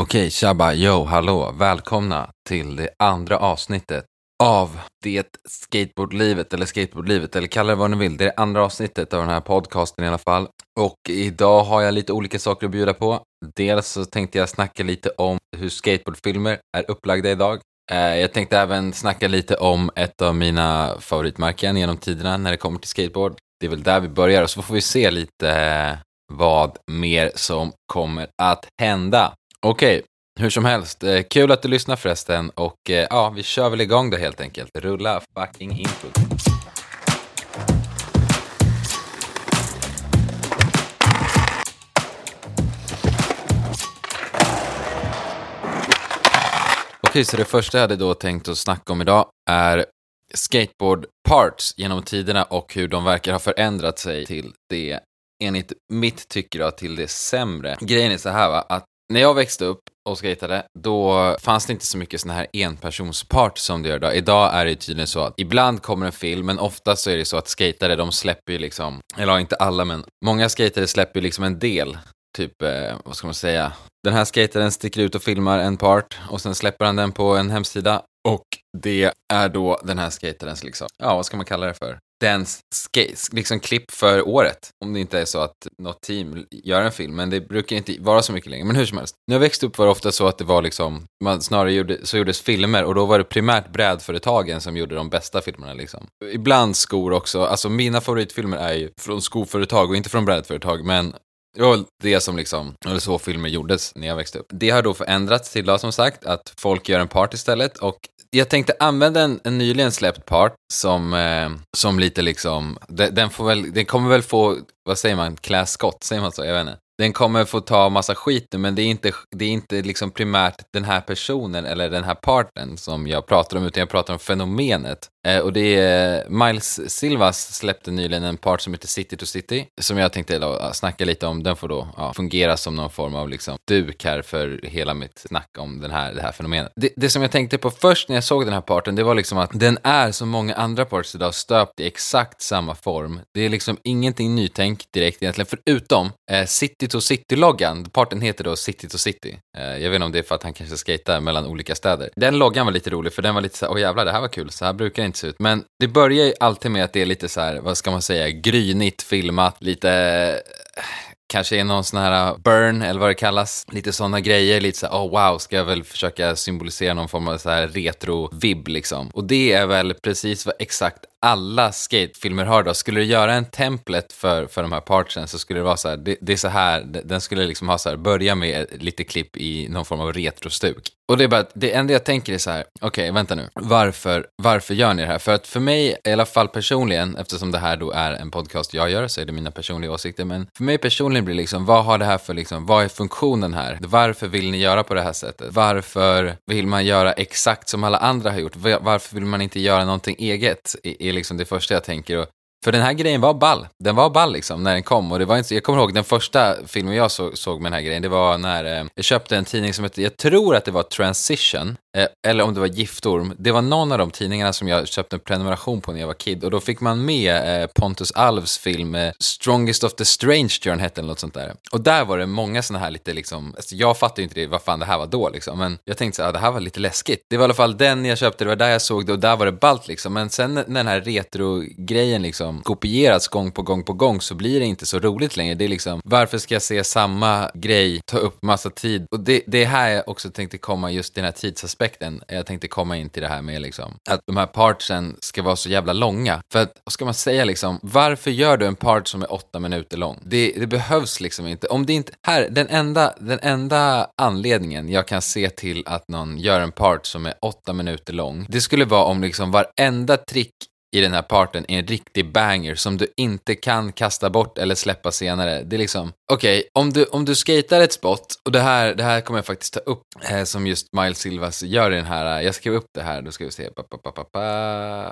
Okej, tjabba, yo, hallå, välkomna till det andra avsnittet av det skateboardlivet, eller skateboardlivet, eller kalla det vad ni vill. Det är det andra avsnittet av den här podcasten i alla fall. Och idag har jag lite olika saker att bjuda på. Dels så tänkte jag snacka lite om hur skateboardfilmer är upplagda idag. Eh, jag tänkte även snacka lite om ett av mina favoritmärken genom tiderna när det kommer till skateboard. Det är väl där vi börjar och så får vi se lite eh, vad mer som kommer att hända. Okej, hur som helst, eh, kul att du lyssnar förresten och eh, ja, vi kör väl igång då helt enkelt. Rulla fucking intro. Okej, så det första jag hade då tänkt att snacka om idag är skateboard parts genom tiderna och hur de verkar ha förändrat sig till det, enligt mitt tycke då, till det sämre. Grejen är så här va, att när jag växte upp och skejtade, då fanns det inte så mycket såna här enpersonspart som det gör idag. Idag är det tydligen så att ibland kommer en film, men oftast så är det så att skatare, de släpper ju liksom, eller ja, inte alla, men många skatare släpper ju liksom en del typ, eh, vad ska man säga, den här skataren sticker ut och filmar en part och sen släpper han den på en hemsida och det är då den här skaterens, liksom, ja vad ska man kalla det för? Dens liksom klipp för året. Om det inte är så att något team gör en film, men det brukar inte vara så mycket längre. Men hur som helst, när jag växte upp var det ofta så att det var liksom, man snarare gjorde, så gjordes filmer och då var det primärt brädföretagen som gjorde de bästa filmerna liksom. Ibland skor också, alltså mina favoritfilmer är ju från skoföretag och inte från brädföretag, men det var det som liksom, eller så filmer gjordes när jag växte upp. Det har då förändrats till då som sagt att folk gör en part istället och jag tänkte använda en, en nyligen släppt part som, eh, som lite liksom, den, den får väl, den kommer väl få, vad säger man, klä skott, säger man så? Jag vet inte. Den kommer få ta massa skit nu, men det är inte, det är inte liksom primärt den här personen eller den här parten som jag pratar om, utan jag pratar om fenomenet. Eh, och det är Miles Silvas släppte nyligen en part som heter City to City, som jag tänkte då, snacka lite om. Den får då ja, fungera som någon form av liksom duk här för hela mitt snack om den här, det här fenomenet. Det, det som jag tänkte på först när jag såg den här parten, det var liksom att den är som många andra parts idag stöpt i exakt samma form. Det är liksom ingenting nytänk direkt egentligen, förutom eh, City to City-loggan. Parten heter då City to City. Eh, jag vet inte om det är för att han kanske skejtar mellan olika städer. Den loggan var lite rolig, för den var lite så här, åh jävlar, det här var kul, så här brukar det inte se ut. Men det börjar ju alltid med att det är lite så här, vad ska man säga, grynigt filmat, lite kanske är någon sån här burn eller vad det kallas. Lite sådana grejer, lite så här, oh wow, ska jag väl försöka symbolisera någon form av så här retro-vibb liksom. Och det är väl precis vad exakt alla skatefilmer har då. Skulle du göra en templet för, för de här partsen så skulle det vara så här, det, det är så här, den skulle liksom ha så här, börja med lite klipp i någon form av retrostuk. Och det är bara, det enda jag tänker är så här, okej, okay, vänta nu, varför, varför gör ni det här? För att för mig, i alla fall personligen, eftersom det här då är en podcast jag gör, så är det mina personliga åsikter, men för mig personligen blir det liksom, vad har det här för liksom, vad är funktionen här? Varför vill ni göra på det här sättet? Varför vill man göra exakt som alla andra har gjort? Varför vill man inte göra någonting eget? I, i liksom det första jag tänker. Och, för den här grejen var ball. Den var ball liksom när den kom. Och det var inte, jag kommer ihåg den första filmen jag så, såg med den här grejen. Det var när eh, jag köpte en tidning som hette, jag tror att det var Transition. Eh, eller om det var Giftorm. Det var någon av de tidningarna som jag köpte en prenumeration på när jag var kid. Och då fick man med eh, Pontus Alvs film eh, Strongest of the Strange, tror hette, eller något sånt där. Och där var det många sådana här lite liksom, alltså jag fattade ju inte det, vad fan det här var då liksom. Men jag tänkte så här, ah, det här var lite läskigt. Det var i alla fall den jag köpte, det var där jag såg det och där var det ballt liksom. Men sen när den här retro-grejen liksom kopierats gång på gång på gång så blir det inte så roligt längre. Det är liksom, varför ska jag se samma grej ta upp massa tid? Och det, det är här jag också tänkte komma just den här tidsaspekten. Jag tänkte komma in till det här med liksom, att de här partsen ska vara så jävla långa. För att, vad ska man säga liksom, varför gör du en part som är åtta minuter lång? Det, det behövs liksom inte. Om det inte, här, den enda, den enda anledningen jag kan se till att någon gör en part som är åtta minuter lång, det skulle vara om liksom varenda trick i den här parten är en riktig banger som du inte kan kasta bort eller släppa senare. Det är liksom, okej, okay, om, du, om du skater ett spot, och det här, det här kommer jag faktiskt ta upp, eh, som just Miles Silvas gör i den här, eh, jag skrev upp det här, då ska vi se,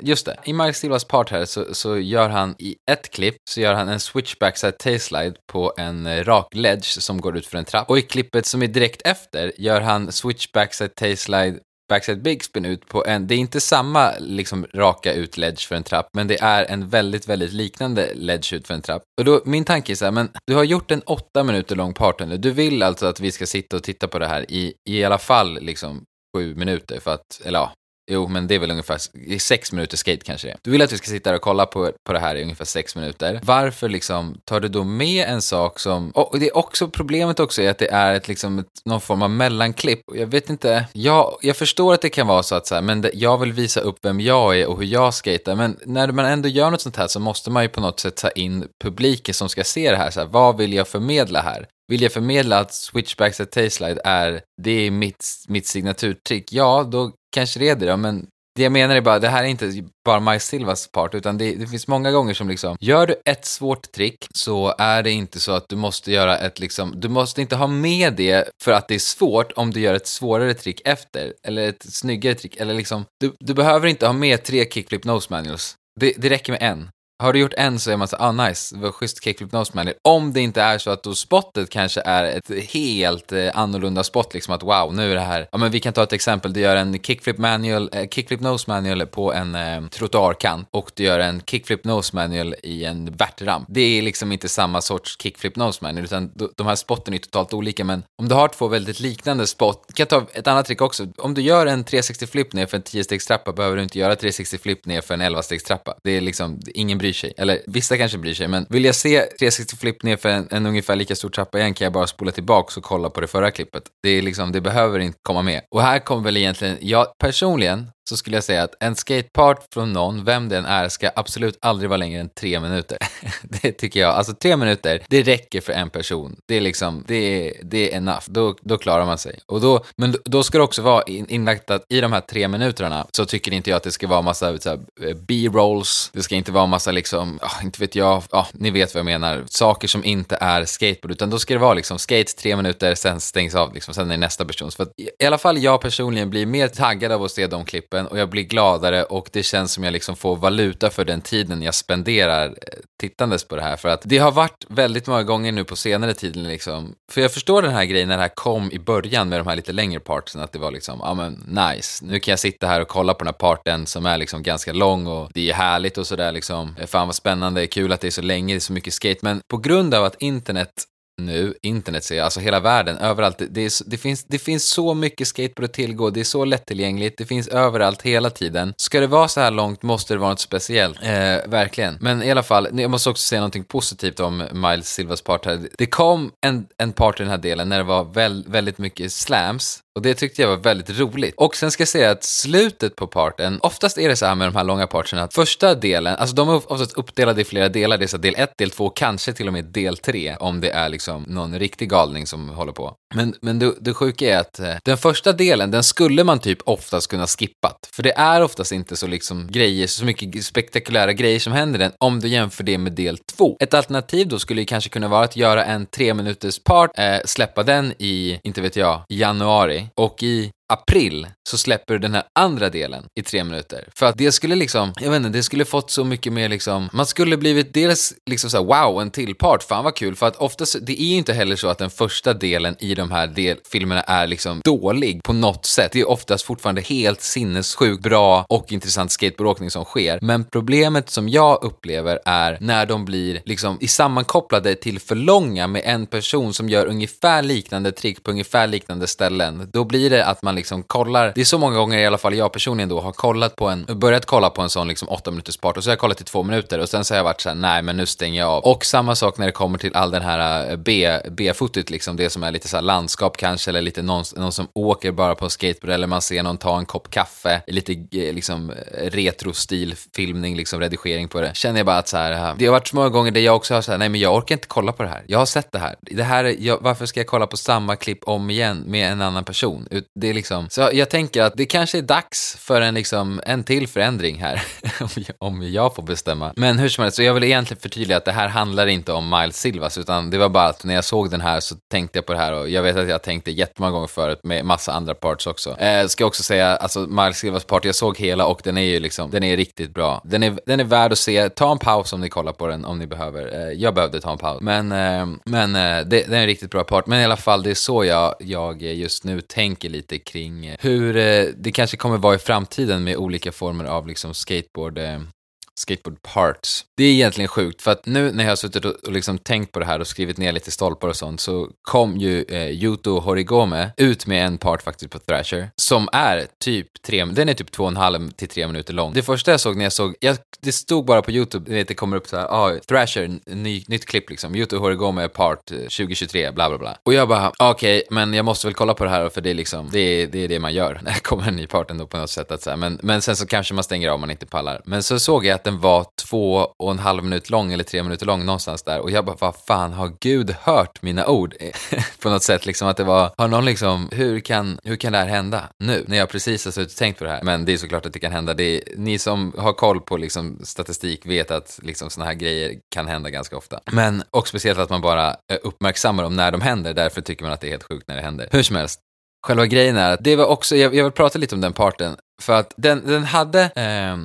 just det, i Miles Silvas part här så, så gör han i ett klipp, så gör han en switch backside tailslide på en eh, rak ledge som går ut för en trapp, och i klippet som är direkt efter gör han switch backside tailslide backside big spin ut på en, det är inte samma liksom raka ut ledge för en trapp, men det är en väldigt, väldigt liknande ledge ut för en trapp. Och då, min tanke är så här, men du har gjort en åtta minuter lång partner. Du vill alltså att vi ska sitta och titta på det här i, i alla fall liksom sju minuter för att, eller ja, Jo, men det är väl ungefär sex minuter skate kanske det Du vill att vi ska sitta här och kolla på, på det här i ungefär sex minuter. Varför liksom tar du då med en sak som... Och det är också problemet också är att det är ett, liksom, ett, någon form av mellanklipp. Jag vet inte, jag, jag förstår att det kan vara så att så här, men det, jag vill visa upp vem jag är och hur jag skater. Men när man ändå gör något sånt här så måste man ju på något sätt ta in publiken som ska se det här. Så här vad vill jag förmedla här? Vill jag förmedla att switchbacks at tailslide är, det är mitt, mitt signaturtrick? Ja, då kanske det är det då, men det jag menar är bara, det här är inte bara Mike Silvas part, utan det, det, finns många gånger som liksom, gör du ett svårt trick så är det inte så att du måste göra ett liksom, du måste inte ha med det för att det är svårt om du gör ett svårare trick efter, eller ett snyggare trick, eller liksom, du, du behöver inte ha med tre kickflip nose manuals. Det, det räcker med en. Har du gjort en så är man så ah nice, det var schysst kickflip nose manual. Om det inte är så att då spottet kanske är ett helt eh, annorlunda spott, liksom att wow, nu är det här, ja men vi kan ta ett exempel, du gör en kickflip manual, eh, kickflip nose manual på en eh, trottoarkant och du gör en kickflip nose manual i en värtramp. Det är liksom inte samma sorts kickflip nose manual, utan de här spotten är totalt olika, men om du har två väldigt liknande spott, kan ta ett annat trick också, om du gör en 360 flip ner för en 10-stegstrappa behöver du inte göra 360 flip ner för en 11-stegstrappa. Det är liksom, ingen bryr bryr sig. Eller vissa kanske bryr sig, men vill jag se 360 flip ner för en, en ungefär lika stor trappa igen kan jag bara spola tillbaka och kolla på det förra klippet. Det, är liksom, det behöver inte komma med. Och här kommer väl egentligen, jag personligen så skulle jag säga att en skatepart från någon, vem den är, ska absolut aldrig vara längre än tre minuter. det tycker jag. Alltså tre minuter, det räcker för en person. Det är liksom, det är, det är enough. Då, då klarar man sig. Och då, men då ska det också vara inlagt att i de här tre minuterna så tycker inte jag att det ska vara massa eh, B-rolls. Det ska inte vara massa liksom, oh, inte vet jag, oh, ni vet vad jag menar, saker som inte är skateboard, utan då ska det vara liksom skate tre minuter, sen stängs av, liksom, sen är det nästa person. För att, i alla fall jag personligen blir mer taggad av att se de kroppen och jag blir gladare och det känns som jag liksom får valuta för den tiden jag spenderar eh, tittandes på det här. För att det har varit väldigt många gånger nu på senare tiden liksom, för jag förstår den här grejen när det här kom i början med de här lite längre partsen, att det var liksom, ja men nice, nu kan jag sitta här och kolla på den här parten som är liksom ganska lång och det är härligt och sådär liksom, eh, fan vad spännande, kul att det är så länge, det är så mycket skate, men på grund av att internet nu, internet säger jag, alltså hela världen, överallt. Det, är, det, finns, det finns så mycket skateboard att tillgå, det är så lättillgängligt, det finns överallt hela tiden. Ska det vara så här långt måste det vara något speciellt, eh, verkligen. Men i alla fall, jag måste också säga någonting positivt om Miles Silvas part här. Det kom en, en part i den här delen när det var väl, väldigt mycket slams, och det tyckte jag var väldigt roligt. Och sen ska jag säga att slutet på parten, oftast är det så här med de här långa parterna, att första delen, alltså de är oftast uppdelade i flera delar, det är så del 1, del 2, kanske till och med del 3, om det är liksom någon riktig galning som håller på. Men, men det, det sjuka är att eh, den första delen, den skulle man typ oftast kunna skippat. För det är oftast inte så liksom grejer, så mycket spektakulära grejer som händer den, om du jämför det med del två. Ett alternativ då skulle ju kanske kunna vara att göra en tre minuters part, eh, släppa den i, inte vet jag, januari och i april så släpper du den här andra delen i tre minuter. För att det skulle liksom, jag vet inte, det skulle fått så mycket mer liksom, man skulle blivit dels liksom så här, wow, en till part, fan vad kul. För att oftast, det är ju inte heller så att den första delen i de här del, filmerna är liksom dålig på något sätt. Det är oftast fortfarande helt sinnessjukt bra och intressant skateboardåkning som sker. Men problemet som jag upplever är när de blir liksom i sammankopplade till för långa med en person som gör ungefär liknande trick på ungefär liknande ställen. Då blir det att man liksom Liksom kollar, det är så många gånger i alla fall jag personligen då har kollat på en, börjat kolla på en sån liksom åtta minuters part och så har jag kollat i två minuter och sen så har jag varit såhär, nej men nu stänger jag av. Och samma sak när det kommer till all den här eh, B, B-fotot liksom, det som är lite såhär landskap kanske eller lite någon, någon som åker bara på skateboard eller man ser någon ta en kopp kaffe, lite eh, liksom eh, retrostil filmning, liksom redigering på det. Känner jag bara att så här, det har varit så många gånger där jag också har såhär, nej men jag orkar inte kolla på det här. Jag har sett det här. Det här, jag, varför ska jag kolla på samma klipp om igen med en annan person? Det är liksom, Liksom. så jag tänker att det kanske är dags för en, liksom, en till förändring här, om jag får bestämma. Men hur som helst, så jag vill egentligen förtydliga att det här handlar inte om Miles Silvas, utan det var bara att när jag såg den här så tänkte jag på det här och jag vet att jag tänkte jättemånga gånger förut med massa andra parts också. Eh, ska också säga, alltså Miles Silvas part, jag såg hela och den är ju liksom, den är riktigt bra. Den är, den är värd att se, ta en paus om ni kollar på den om ni behöver. Eh, jag behövde ta en paus, men, eh, men eh, det, det är en riktigt bra part. Men i alla fall, det är så jag, jag just nu tänker lite kring eh, hur eh, det kanske kommer vara i framtiden med olika former av liksom skateboard eh, skateboard parts. Det är egentligen sjukt, för att nu när jag har suttit och, liksom tänkt på det här och skrivit ner lite stolpar och sånt så kom ju eh, Yuto Horigome ut med en part faktiskt på Thrasher som är typ tre, den är typ två och en halv till tre minuter lång. Det första jag såg när jag såg, jag, det stod bara på YouTube, vet, det kommer upp så här, ah, Thrasher, ny, nytt klipp liksom, Yuto Horigome part eh, 2023, bla bla bla. Och jag bara, ah, okej, okay, men jag måste väl kolla på det här för det är liksom, det är det, är det man gör när det kommer en ny part ändå på något sätt. Att, så här, men, men sen så kanske man stänger av om man inte pallar. Men så såg jag att den var två och en halv minut lång eller tre minuter lång någonstans där och jag bara, vad fan har Gud hört mina ord? Eh, på något sätt liksom att det var, har någon liksom, hur kan, hur kan det här hända nu? När jag precis har suttit och tänkt på det här. Men det är såklart att det kan hända. Det är, ni som har koll på liksom statistik vet att liksom sådana här grejer kan hända ganska ofta. Men, och speciellt att man bara eh, uppmärksammar dem när de händer, därför tycker man att det är helt sjukt när det händer. Hur som helst, Själva grejen är att det var också, jag, jag vill prata lite om den parten, för att den, den hade, eh,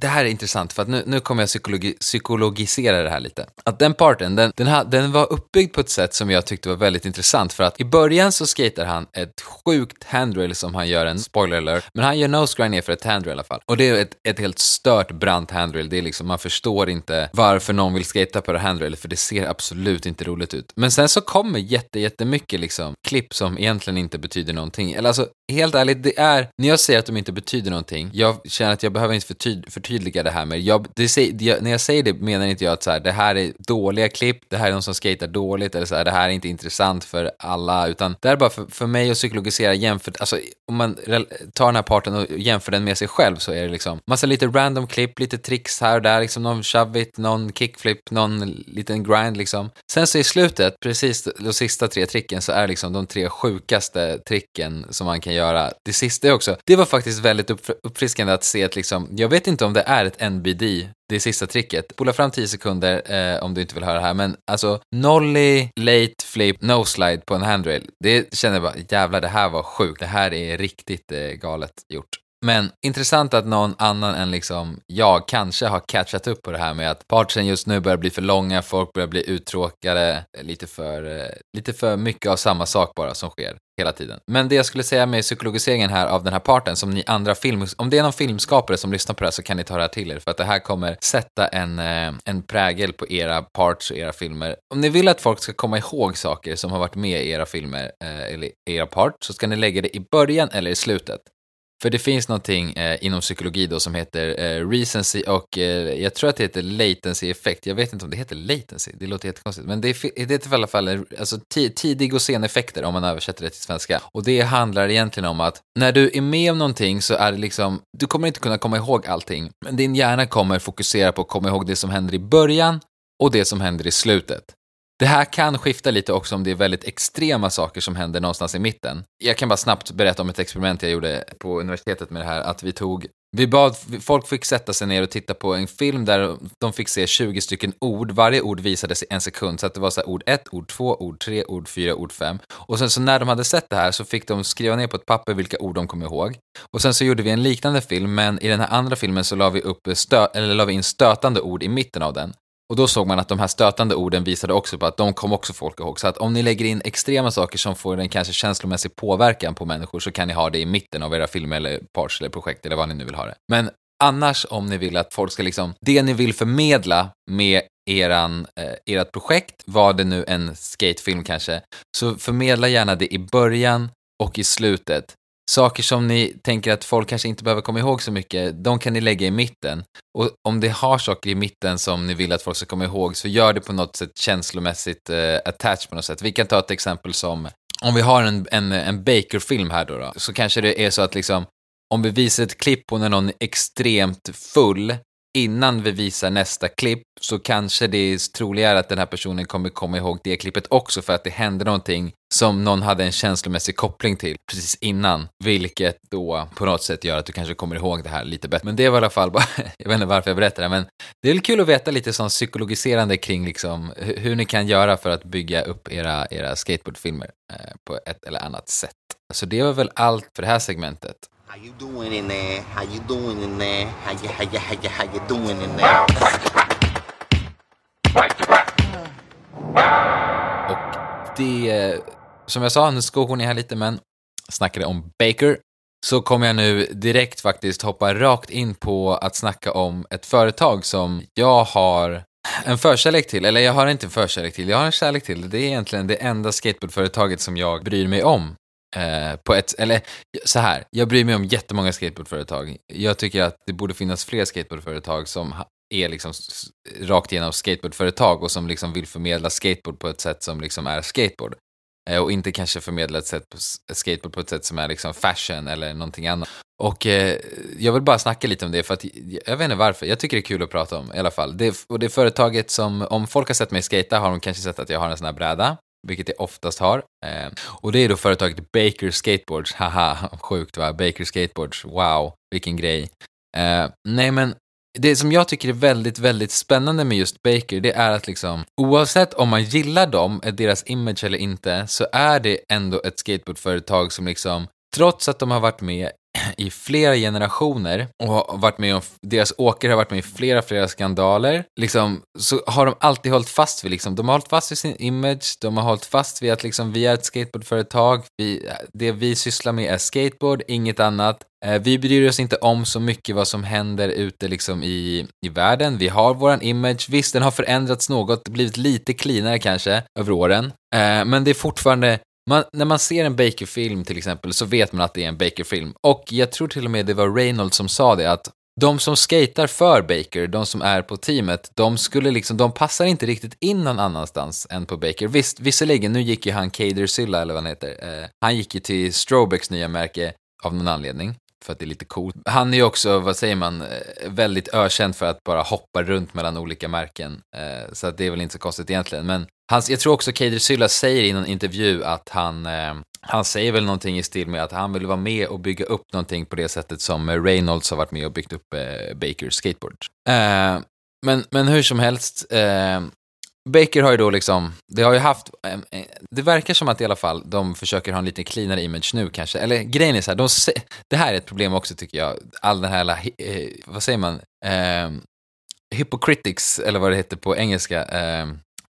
det här är intressant för att nu, nu kommer jag psykologi, psykologisera det här lite. Att den parten, den, den, ha, den var uppbyggd på ett sätt som jag tyckte var väldigt intressant för att i början så skater han ett sjukt handrail som han gör en spoiler alert, men han gör nose grind ner för ett handrail i alla fall. Och det är ett, ett helt stört brant handrail, det är liksom, man förstår inte varför någon vill skata på det handrailet för det ser absolut inte roligt ut. Men sen så kommer jätte, jättemycket liksom klipp som egentligen inte betyder någonting. Eller alltså, helt ärligt, det är, när jag säger att de inte betyder någonting, jag känner att jag behöver inte förtyd, förtydliga det här mer. jag, det, jag, när jag säger det menar inte jag att så här, det här är dåliga klipp, det här är de som skater dåligt, eller så här, det här är inte intressant för alla, utan det är bara för, för mig att psykologisera jämfört, alltså om man tar den här parten och jämför den med sig själv så är det liksom massa lite random klipp, lite tricks här och där, liksom någon shove it, någon kickflip, någon liten grind liksom. Sen så i slutet, precis de sista tre tricken så är liksom de tre sjukaste tricken som man kan göra göra Det sista också, det var faktiskt väldigt uppfriskande att se att liksom, jag vet inte om det är ett NBD, det sista tricket. Spola fram 10 sekunder eh, om du inte vill höra det här, men alltså nolly, late flip, no slide på en handrail. Det känner jag bara, jävlar det här var sjukt, det här är riktigt eh, galet gjort. Men intressant att någon annan än liksom jag kanske har catchat upp på det här med att partsen just nu börjar bli för långa, folk börjar bli uttråkade, eh, lite för, eh, lite för mycket av samma sak bara som sker hela tiden. Men det jag skulle säga med psykologiseringen här av den här parten som ni andra film, om det är någon filmskapare som lyssnar på det här så kan ni ta det här till er för att det här kommer sätta en, eh, en prägel på era parts och era filmer. Om ni vill att folk ska komma ihåg saker som har varit med i era filmer eller era parts så ska ni lägga det i början eller i slutet. För det finns någonting eh, inom psykologi då som heter eh, recency och eh, jag tror att det heter latency effekt. Jag vet inte om det heter latency, det låter jättekonstigt. Men det, är, det heter i alla fall alltså, tidig och sen effekter om man översätter det till svenska. Och det handlar egentligen om att när du är med om någonting så är det liksom, du kommer inte kunna komma ihåg allting. Men din hjärna kommer fokusera på att komma ihåg det som händer i början och det som händer i slutet. Det här kan skifta lite också om det är väldigt extrema saker som händer någonstans i mitten. Jag kan bara snabbt berätta om ett experiment jag gjorde på universitetet med det här, att vi tog vi bad, folk fick sätta sig ner och titta på en film där de fick se 20 stycken ord. Varje ord visades i en sekund, så att det var så ord 1, ord 2, ord 3, ord 4, ord 5. Och sen så när de hade sett det här så fick de skriva ner på ett papper vilka ord de kom ihåg. Och sen så gjorde vi en liknande film, men i den här andra filmen så la vi, upp stö eller la vi in stötande ord i mitten av den. Och då såg man att de här stötande orden visade också på att de kom också folk ihåg. Så att om ni lägger in extrema saker som får en kanske känslomässig påverkan på människor så kan ni ha det i mitten av era filmer eller parts eller projekt eller vad ni nu vill ha det. Men annars om ni vill att folk ska liksom, det ni vill förmedla med eran, eh, ert projekt, var det nu en skatefilm kanske, så förmedla gärna det i början och i slutet saker som ni tänker att folk kanske inte behöver komma ihåg så mycket, de kan ni lägga i mitten. Och om det har saker i mitten som ni vill att folk ska komma ihåg, så gör det på något sätt känslomässigt eh, attached på något sätt. Vi kan ta ett exempel som, om vi har en, en, en Baker-film här då, då, så kanske det är så att liksom, om vi visar ett klipp på när någon är extremt full, innan vi visar nästa klipp så kanske det är troligare att den här personen kommer komma ihåg det klippet också för att det hände någonting som någon hade en känslomässig koppling till precis innan, vilket då på något sätt gör att du kanske kommer ihåg det här lite bättre. Men det var i alla fall bara, jag vet inte varför jag berättar det, men det är väl kul att veta lite sånt psykologiserande kring liksom hur ni kan göra för att bygga upp era, era skateboardfilmer eh, på ett eller annat sätt. Så det var väl allt för det här segmentet. How you doing in there? How you doing in there? How you, how you, how you, how you doing in there? Och det, som jag sa, nu skog hon är här lite, men snackade om Baker, så kommer jag nu direkt faktiskt hoppa rakt in på att snacka om ett företag som jag har en förkärlek till, eller jag har inte en förkärlek till, jag har en kärlek till. Det är egentligen det enda skateboardföretaget som jag bryr mig om. Eh, på ett, eller så här, jag bryr mig om jättemånga skateboardföretag. Jag tycker att det borde finnas fler skateboardföretag som är liksom rakt igenom skateboardföretag och som liksom vill förmedla skateboard på ett sätt som liksom är skateboard. Eh, och inte kanske förmedla ett sätt på skateboard på ett sätt som är liksom fashion eller någonting annat. Och eh, jag vill bara snacka lite om det för att jag vet inte varför. Jag tycker det är kul att prata om i alla fall. Det, och det företaget som, om folk har sett mig skata har de kanske sett att jag har en sån här bräda, vilket jag oftast har. Eh, och det är då företaget Baker Skateboards, haha, sjukt va? Baker Skateboards, wow, vilken grej. Eh, nej men det som jag tycker är väldigt, väldigt spännande med just Baker, det är att liksom oavsett om man gillar dem, deras image eller inte, så är det ändå ett skateboardföretag som liksom Trots att de har varit med i flera generationer och varit med om, deras åkare har varit med i flera, flera skandaler, liksom, så har de alltid hållit fast vid, liksom, de har hållit fast vid sin image, de har hållit fast vid att liksom, vi är ett skateboardföretag, vi, det vi sysslar med är skateboard, inget annat. Eh, vi bryr oss inte om så mycket vad som händer ute liksom i, i världen. Vi har våran image. Visst, den har förändrats något, blivit lite cleanare kanske över åren. Eh, men det är fortfarande man, när man ser en Baker-film till exempel så vet man att det är en Baker-film. Och jag tror till och med det var Reynolds som sa det att de som skater för Baker, de som är på teamet, de skulle liksom, de passar inte riktigt in någon annanstans än på Baker. Visst, visserligen, nu gick ju han Kader Sylla eller vad han heter, eh, han gick ju till Strobecks nya märke av någon anledning för att det är lite coolt. Han är ju också, vad säger man, eh, väldigt ökänd för att bara hoppa runt mellan olika märken. Eh, så att det är väl inte så konstigt egentligen. Men hans, jag tror också Kader Sylla säger i någon intervju att han, eh, han säger väl någonting i stil med att han vill vara med och bygga upp någonting på det sättet som Reynolds har varit med och byggt upp eh, Bakers skateboard. Eh, men, men hur som helst, Baker har ju då liksom, det har ju haft, det verkar som att i alla fall de försöker ha en lite cleanare image nu kanske. Eller grejen är så här, de, det här är ett problem också tycker jag. All den här, eh, vad säger man, eh, hypocritics, eller vad det heter på engelska, eh,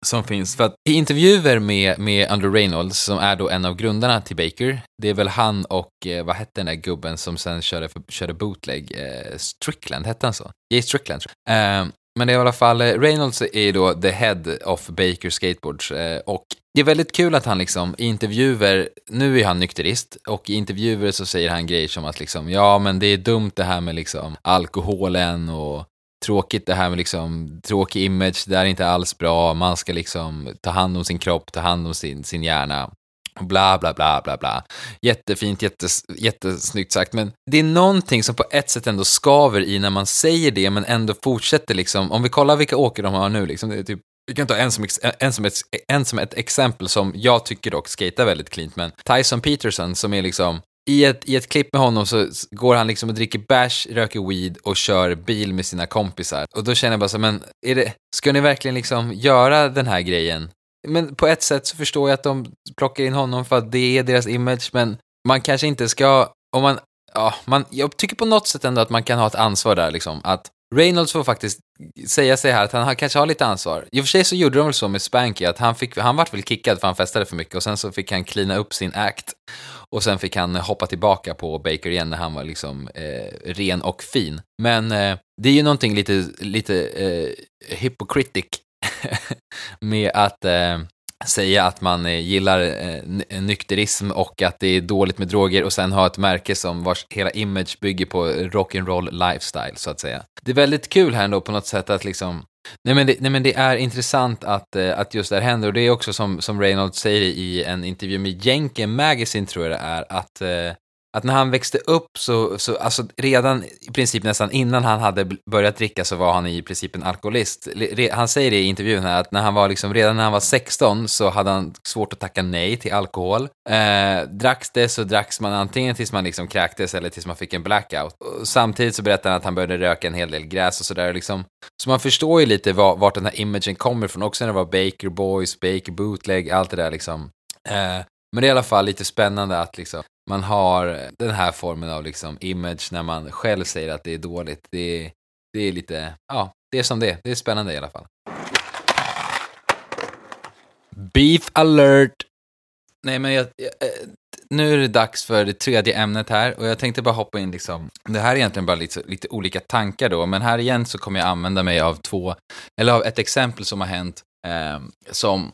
som finns. För att i intervjuer med, med Andrew Reynolds, som är då en av grundarna till Baker, det är väl han och, eh, vad hette den där gubben som sen körde, för, körde bootleg, eh, Strickland, hette han så? Jay Strickland, tror jag. Eh, men det är i alla fall, eh, Reynolds är ju då the head of Baker Skateboards eh, och det är väldigt kul att han liksom i intervjuer, nu är han nykterist och i intervjuer så säger han grejer som att liksom, ja men det är dumt det här med liksom alkoholen och tråkigt det här med liksom tråkig image, det är inte alls bra, man ska liksom ta hand om sin kropp, ta hand om sin, sin hjärna. Bla, bla, bla, bla, bla. Jättefint, jättes, jättesnyggt sagt, men det är någonting som på ett sätt ändå skaver i när man säger det, men ändå fortsätter liksom. Om vi kollar vilka åker de har nu, liksom, det är typ vi kan ta en som, en, som ett, en som ett exempel som jag tycker dock skater väldigt cleant, men Tyson Peterson som är liksom i ett, I ett klipp med honom så går han liksom och dricker bärs, röker weed och kör bil med sina kompisar. Och då känner jag bara så, men är det, ska ni verkligen liksom göra den här grejen men på ett sätt så förstår jag att de plockar in honom för att det är deras image, men man kanske inte ska, om man, ja, man, jag tycker på något sätt ändå att man kan ha ett ansvar där liksom, att Reynolds får faktiskt säga sig här att han kanske har lite ansvar. I och för sig så gjorde de väl så med Spanky, att han, fick, han vart väl kickad för han festade för mycket och sen så fick han cleana upp sin act. Och sen fick han hoppa tillbaka på Baker igen när han var liksom eh, ren och fin. Men eh, det är ju någonting lite, lite eh, hypocritic med att eh, säga att man eh, gillar eh, nykterism och att det är dåligt med droger och sen ha ett märke som vars hela image bygger på rock'n'roll lifestyle så att säga. Det är väldigt kul här ändå på något sätt att liksom Nej men, det, nej men det är intressant att, eh, att just det här händer och det är också som, som Reynolds säger i en intervju med Jenke Magazine tror jag det är, att eh, att när han växte upp så, så alltså redan i princip nästan innan han hade börjat dricka så var han i princip en alkoholist. Han säger det i intervjun här att när han var liksom, redan när han var 16 så hade han svårt att tacka nej till alkohol. Eh, dracks det så dracks man antingen tills man liksom kräktes eller tills man fick en blackout. Och samtidigt så berättar han att han började röka en hel del gräs och sådär liksom. Så man förstår ju lite var, vart den här imagen kommer ifrån, också när det var Baker Boys, Baker Bootleg, allt det där liksom. Eh, men det är i alla fall lite spännande att liksom, man har den här formen av liksom image när man själv säger att det är dåligt. Det är, det är lite, ja, det är som det är. Det är spännande i alla fall. Beef alert! Nej, men jag, jag, eh, nu är det dags för det tredje ämnet här och jag tänkte bara hoppa in liksom. Det här är egentligen bara lite, lite olika tankar då, men här igen så kommer jag använda mig av två, eller av ett exempel som har hänt eh, som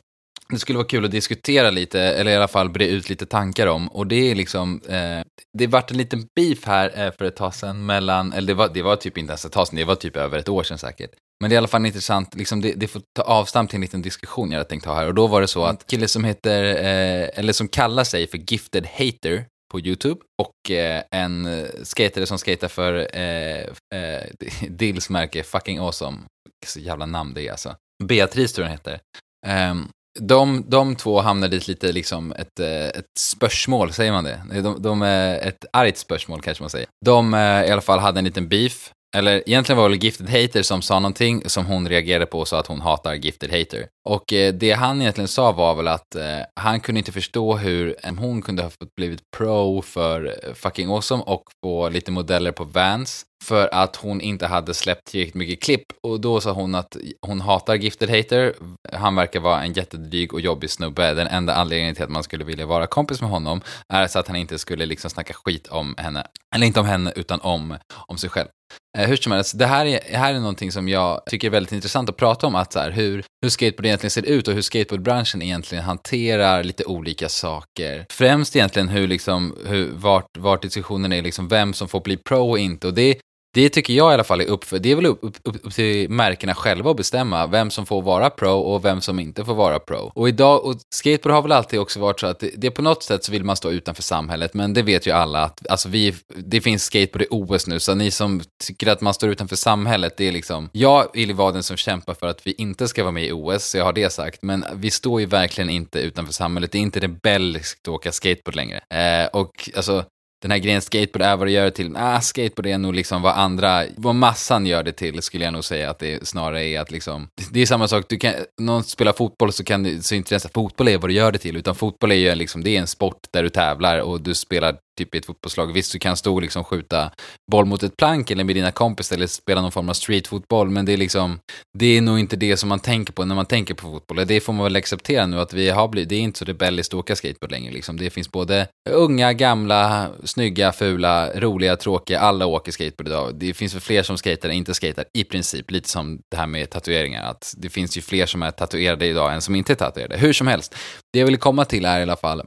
det skulle vara kul att diskutera lite, eller i alla fall bre ut lite tankar om. Och det är liksom, eh, det vart en liten beef här eh, för ett tag sedan mellan, eller det var, det var typ inte ens ett tag sedan, det var typ över ett år sedan säkert. Men det är i alla fall intressant, liksom det, det får ta avstamp till en liten diskussion jag hade tänkt ha här. Och då var det så att kille som heter, eh, eller som kallar sig för Gifted Hater på YouTube och eh, en skater som skater för eh, eh, Dills märke Fucking Awesome. Så jävla namn det är alltså. Beatrice tror jag den heter. Um, de, de två hamnade i lite liksom ett, eh, ett spörsmål, säger man det? De, de, eh, ett argt spörsmål kanske man säger. De eh, i alla fall hade en liten beef eller egentligen var det Gifted Hater som sa någonting som hon reagerade på och sa att hon hatar Gifted Hater. Och eh, det han egentligen sa var väl att eh, han kunde inte förstå hur eh, hon kunde ha fått blivit pro för eh, fucking awesome och få lite modeller på Vans för att hon inte hade släppt tillräckligt mycket klipp och då sa hon att hon hatar Gifted Hater. Han verkar vara en jättedryg och jobbig snubbe. Den enda anledningen till att man skulle vilja vara kompis med honom är så att han inte skulle liksom snacka skit om henne. Eller inte om henne utan om, om sig själv. Eh, hur som helst, det här är, här är någonting som jag tycker är väldigt intressant att prata om, att så här, hur, hur skateboard egentligen ser ut och hur skateboardbranschen egentligen hanterar lite olika saker. Främst egentligen hur, liksom, hur, vart, vart diskussionen är, liksom vem som får bli pro och inte. Och det, det tycker jag i alla fall är upp för, det är väl upp, upp, upp, upp, till märkena själva att bestämma vem som får vara pro och vem som inte får vara pro. Och idag, och skateboard har väl alltid också varit så att det, det på något sätt så vill man stå utanför samhället, men det vet ju alla att alltså vi, det finns skateboard i OS nu, så ni som tycker att man står utanför samhället, det är liksom, jag vill vara den som kämpar för att vi inte ska vara med i OS, så jag har det sagt, men vi står ju verkligen inte utanför samhället, det är inte rebelliskt att åka skateboard längre. Eh, och alltså, den här grejen skateboard är vad det gör det till. Ah, skateboard är nog liksom vad andra, vad massan gör det till skulle jag nog säga att det snarare är att liksom, det är samma sak, du kan, någon spelar fotboll så kan du, så inte ens fotboll är vad du gör det till, utan fotboll är ju liksom, det är en sport där du tävlar och du spelar typ i ett fotbollslag. Visst, du kan stå och liksom skjuta boll mot ett plank eller med dina kompisar eller spela någon form av streetfotboll, men det är liksom, det är nog inte det som man tänker på när man tänker på fotboll. Det får man väl acceptera nu att vi har blivit, det är inte så rebelliskt att åka skateboard längre liksom. Det finns både unga, gamla, snygga, fula, roliga, tråkiga, alla åker skateboard idag. Det finns väl fler som skater än inte skater i princip, lite som det här med tatueringar, att det finns ju fler som är tatuerade idag än som inte är tatuerade. Hur som helst, det jag vill komma till är i alla fall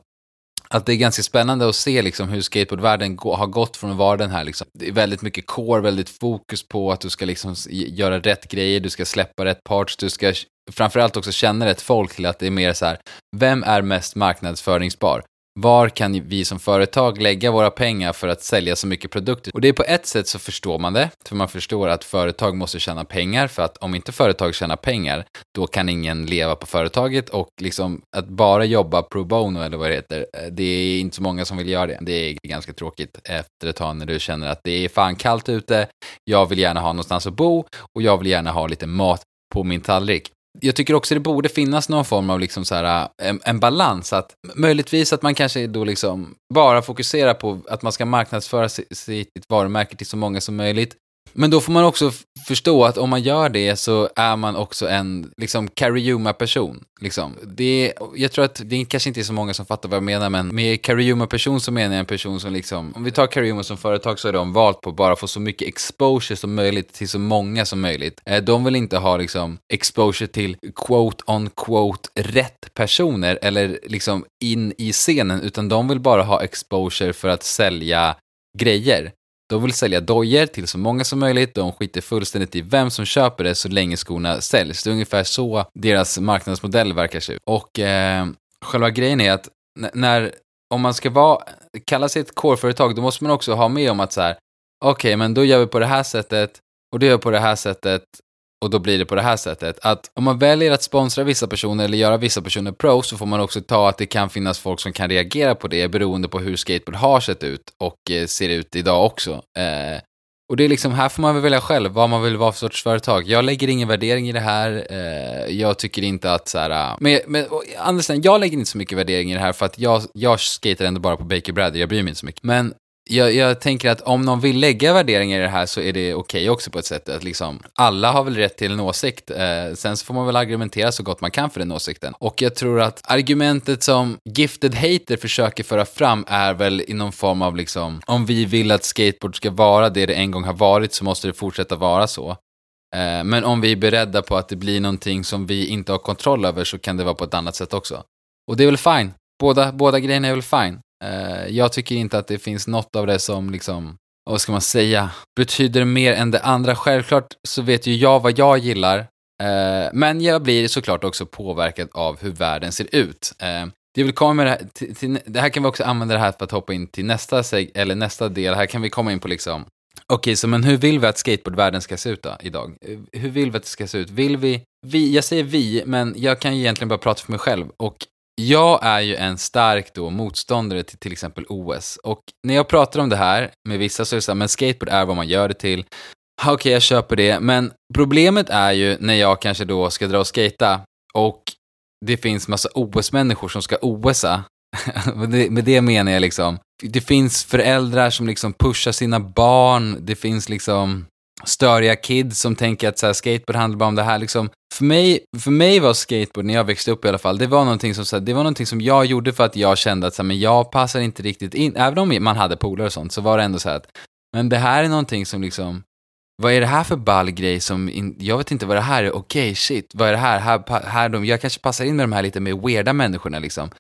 att det är ganska spännande att se liksom hur skateboardvärlden har gått från att vara den här, liksom, det är väldigt mycket core, väldigt fokus på att du ska liksom göra rätt grejer, du ska släppa rätt parts, du ska framförallt också känna rätt folk till att det är mer så här, vem är mest marknadsföringsbar? Var kan vi som företag lägga våra pengar för att sälja så mycket produkter? Och det är på ett sätt så förstår man det, för man förstår att företag måste tjäna pengar, för att om inte företag tjänar pengar, då kan ingen leva på företaget och liksom att bara jobba pro bono eller vad det heter, eh, det är inte så många som vill göra det. Det är ganska tråkigt efter ett tag när du känner att det är fan kallt ute, jag vill gärna ha någonstans att bo och jag vill gärna ha lite mat på min tallrik jag tycker också det borde finnas någon form av liksom så här, äh, en, en, balans. Att möjligtvis att man kanske då liksom bara fokuserar på att man ska marknadsföra sitt varumärke till så många som möjligt. Men då får man också förstå att om man gör det så är man också en liksom Cariuma-person. Liksom. Det, jag tror att det kanske inte är så många som fattar vad jag menar, men med Cariuma-person så menar jag en person som liksom, om vi tar Cariuma som företag så är de valt på att bara få så mycket exposure som möjligt till så många som möjligt. Eh, de vill inte ha liksom exposure till quote on quote rätt personer eller liksom in i scenen, utan de vill bara ha exposure för att sälja grejer. De vill sälja dojor till så många som möjligt, de skiter fullständigt i vem som köper det så länge skorna säljs. Det är ungefär så deras marknadsmodell verkar se ut. Och eh, själva grejen är att när, om man ska vara, kalla sig ett core-företag, då måste man också ha med om att så här, okej, okay, men då gör vi på det här sättet och då gör vi på det här sättet och då blir det på det här sättet. Att om man väljer att sponsra vissa personer eller göra vissa personer pro så får man också ta att det kan finnas folk som kan reagera på det beroende på hur skateboard har sett ut och eh, ser ut idag också. Eh, och det är liksom, här får man väl välja själv vad man vill vara för sorts företag. Jag lägger ingen värdering i det här. Eh, jag tycker inte att så här, eh, men, men Andersen, jag lägger inte så mycket värdering i det här för att jag, jag skater ändå bara på Baker Bradley, jag bryr mig inte så mycket. Men jag, jag tänker att om någon vill lägga värderingar i det här så är det okej okay också på ett sätt. Att liksom, alla har väl rätt till en åsikt. Eh, sen så får man väl argumentera så gott man kan för den åsikten. Och jag tror att argumentet som Gifted Hater försöker föra fram är väl i någon form av liksom, om vi vill att skateboard ska vara det det en gång har varit så måste det fortsätta vara så. Eh, men om vi är beredda på att det blir någonting som vi inte har kontroll över så kan det vara på ett annat sätt också. Och det är väl fine. Båda, båda grejerna är väl fine. Eh, jag tycker inte att det finns något av det som liksom, vad ska man säga, betyder mer än det andra. Självklart så vet ju jag vad jag gillar, eh, men jag blir såklart också påverkad av hur världen ser ut. Eh, det vill komma med det här, till, till, det här kan vi också använda det här för att hoppa in till nästa, eller nästa del. Här kan vi komma in på liksom, okej, okay, så men hur vill vi att skateboardvärlden ska se ut då, idag? Hur vill vi att det ska se ut? Vill vi, vi, jag säger vi, men jag kan ju egentligen bara prata för mig själv. Och jag är ju en stark då motståndare till till exempel OS. Och när jag pratar om det här med vissa så är det så här, men skateboard är vad man gör det till. Okej, okay, jag köper det, men problemet är ju när jag kanske då ska dra och skata och det finns massa OS-människor som ska OSa. med det menar jag liksom, det finns föräldrar som liksom pushar sina barn, det finns liksom störiga kids som tänker att så här, skateboard handlar bara om det här. Liksom, för, mig, för mig var skateboard, när jag växte upp i alla fall, det var någonting som, så här, det var någonting som jag gjorde för att jag kände att så här, men jag passar inte riktigt in. Även om man hade polare och sånt så var det ändå så här att, men det här är någonting som liksom, vad är det här för ball grej som, in, jag vet inte vad det här är, okej okay, shit, vad är det här, här, här de, jag kanske passar in med de här lite mer weirda människorna liksom.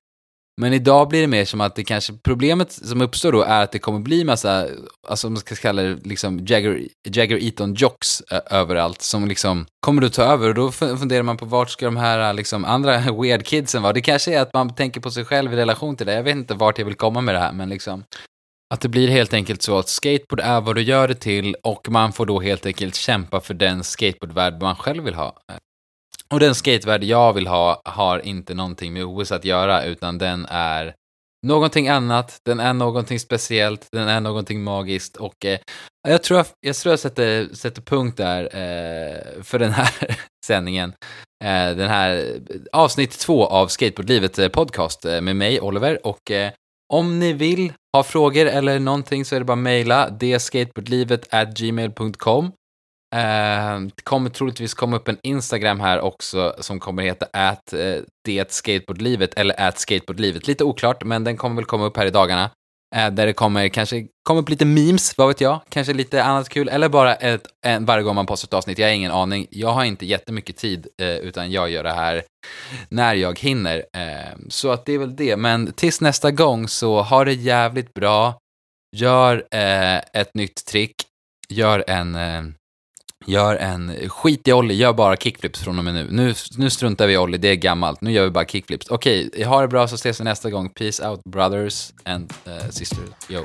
Men idag blir det mer som att det kanske, problemet som uppstår då är att det kommer bli massa, alltså man ska kalla det liksom Jagger, Jagger Eaton jocks överallt som liksom kommer att ta över och då funderar man på vart ska de här liksom andra weird kidsen vara? Det kanske är att man tänker på sig själv i relation till det, jag vet inte vart jag vill komma med det här men liksom att det blir helt enkelt så att skateboard är vad du gör det till och man får då helt enkelt kämpa för den skateboardvärld man själv vill ha. Och den skatevärld jag vill ha har inte någonting med OS att göra, utan den är någonting annat, den är någonting speciellt, den är någonting magiskt. Och eh, jag tror jag, jag, tror jag sätter, sätter punkt där eh, för den här sändningen. Eh, den här eh, avsnitt två av Skateboardlivet eh, podcast eh, med mig, Oliver, och eh, om ni vill ha frågor eller någonting så är det bara att mejla dskateboardlivet gmail.com det kommer troligtvis komma upp en Instagram här också som kommer heta at eh, det skateboardlivet eller at skateboardlivet. Lite oklart, men den kommer väl komma upp här i dagarna. Eh, där det kommer kanske komma upp lite memes, vad vet jag, kanske lite annat kul, eller bara ett, en, varje gång man postar ett avsnitt. Jag har ingen aning. Jag har inte jättemycket tid, utan jag gör det här när jag hinner. Så att det är väl det. Men tills nästa gång så ha det jävligt bra. Gör ett nytt trick. Gör en Gör en skit i ollie, gör bara kickflips från och med nu. Nu, nu struntar vi i ollie, det är gammalt. Nu gör vi bara kickflips. Okej, okay, ha det bra så ses vi nästa gång. Peace out brothers and uh, sisters. Yo.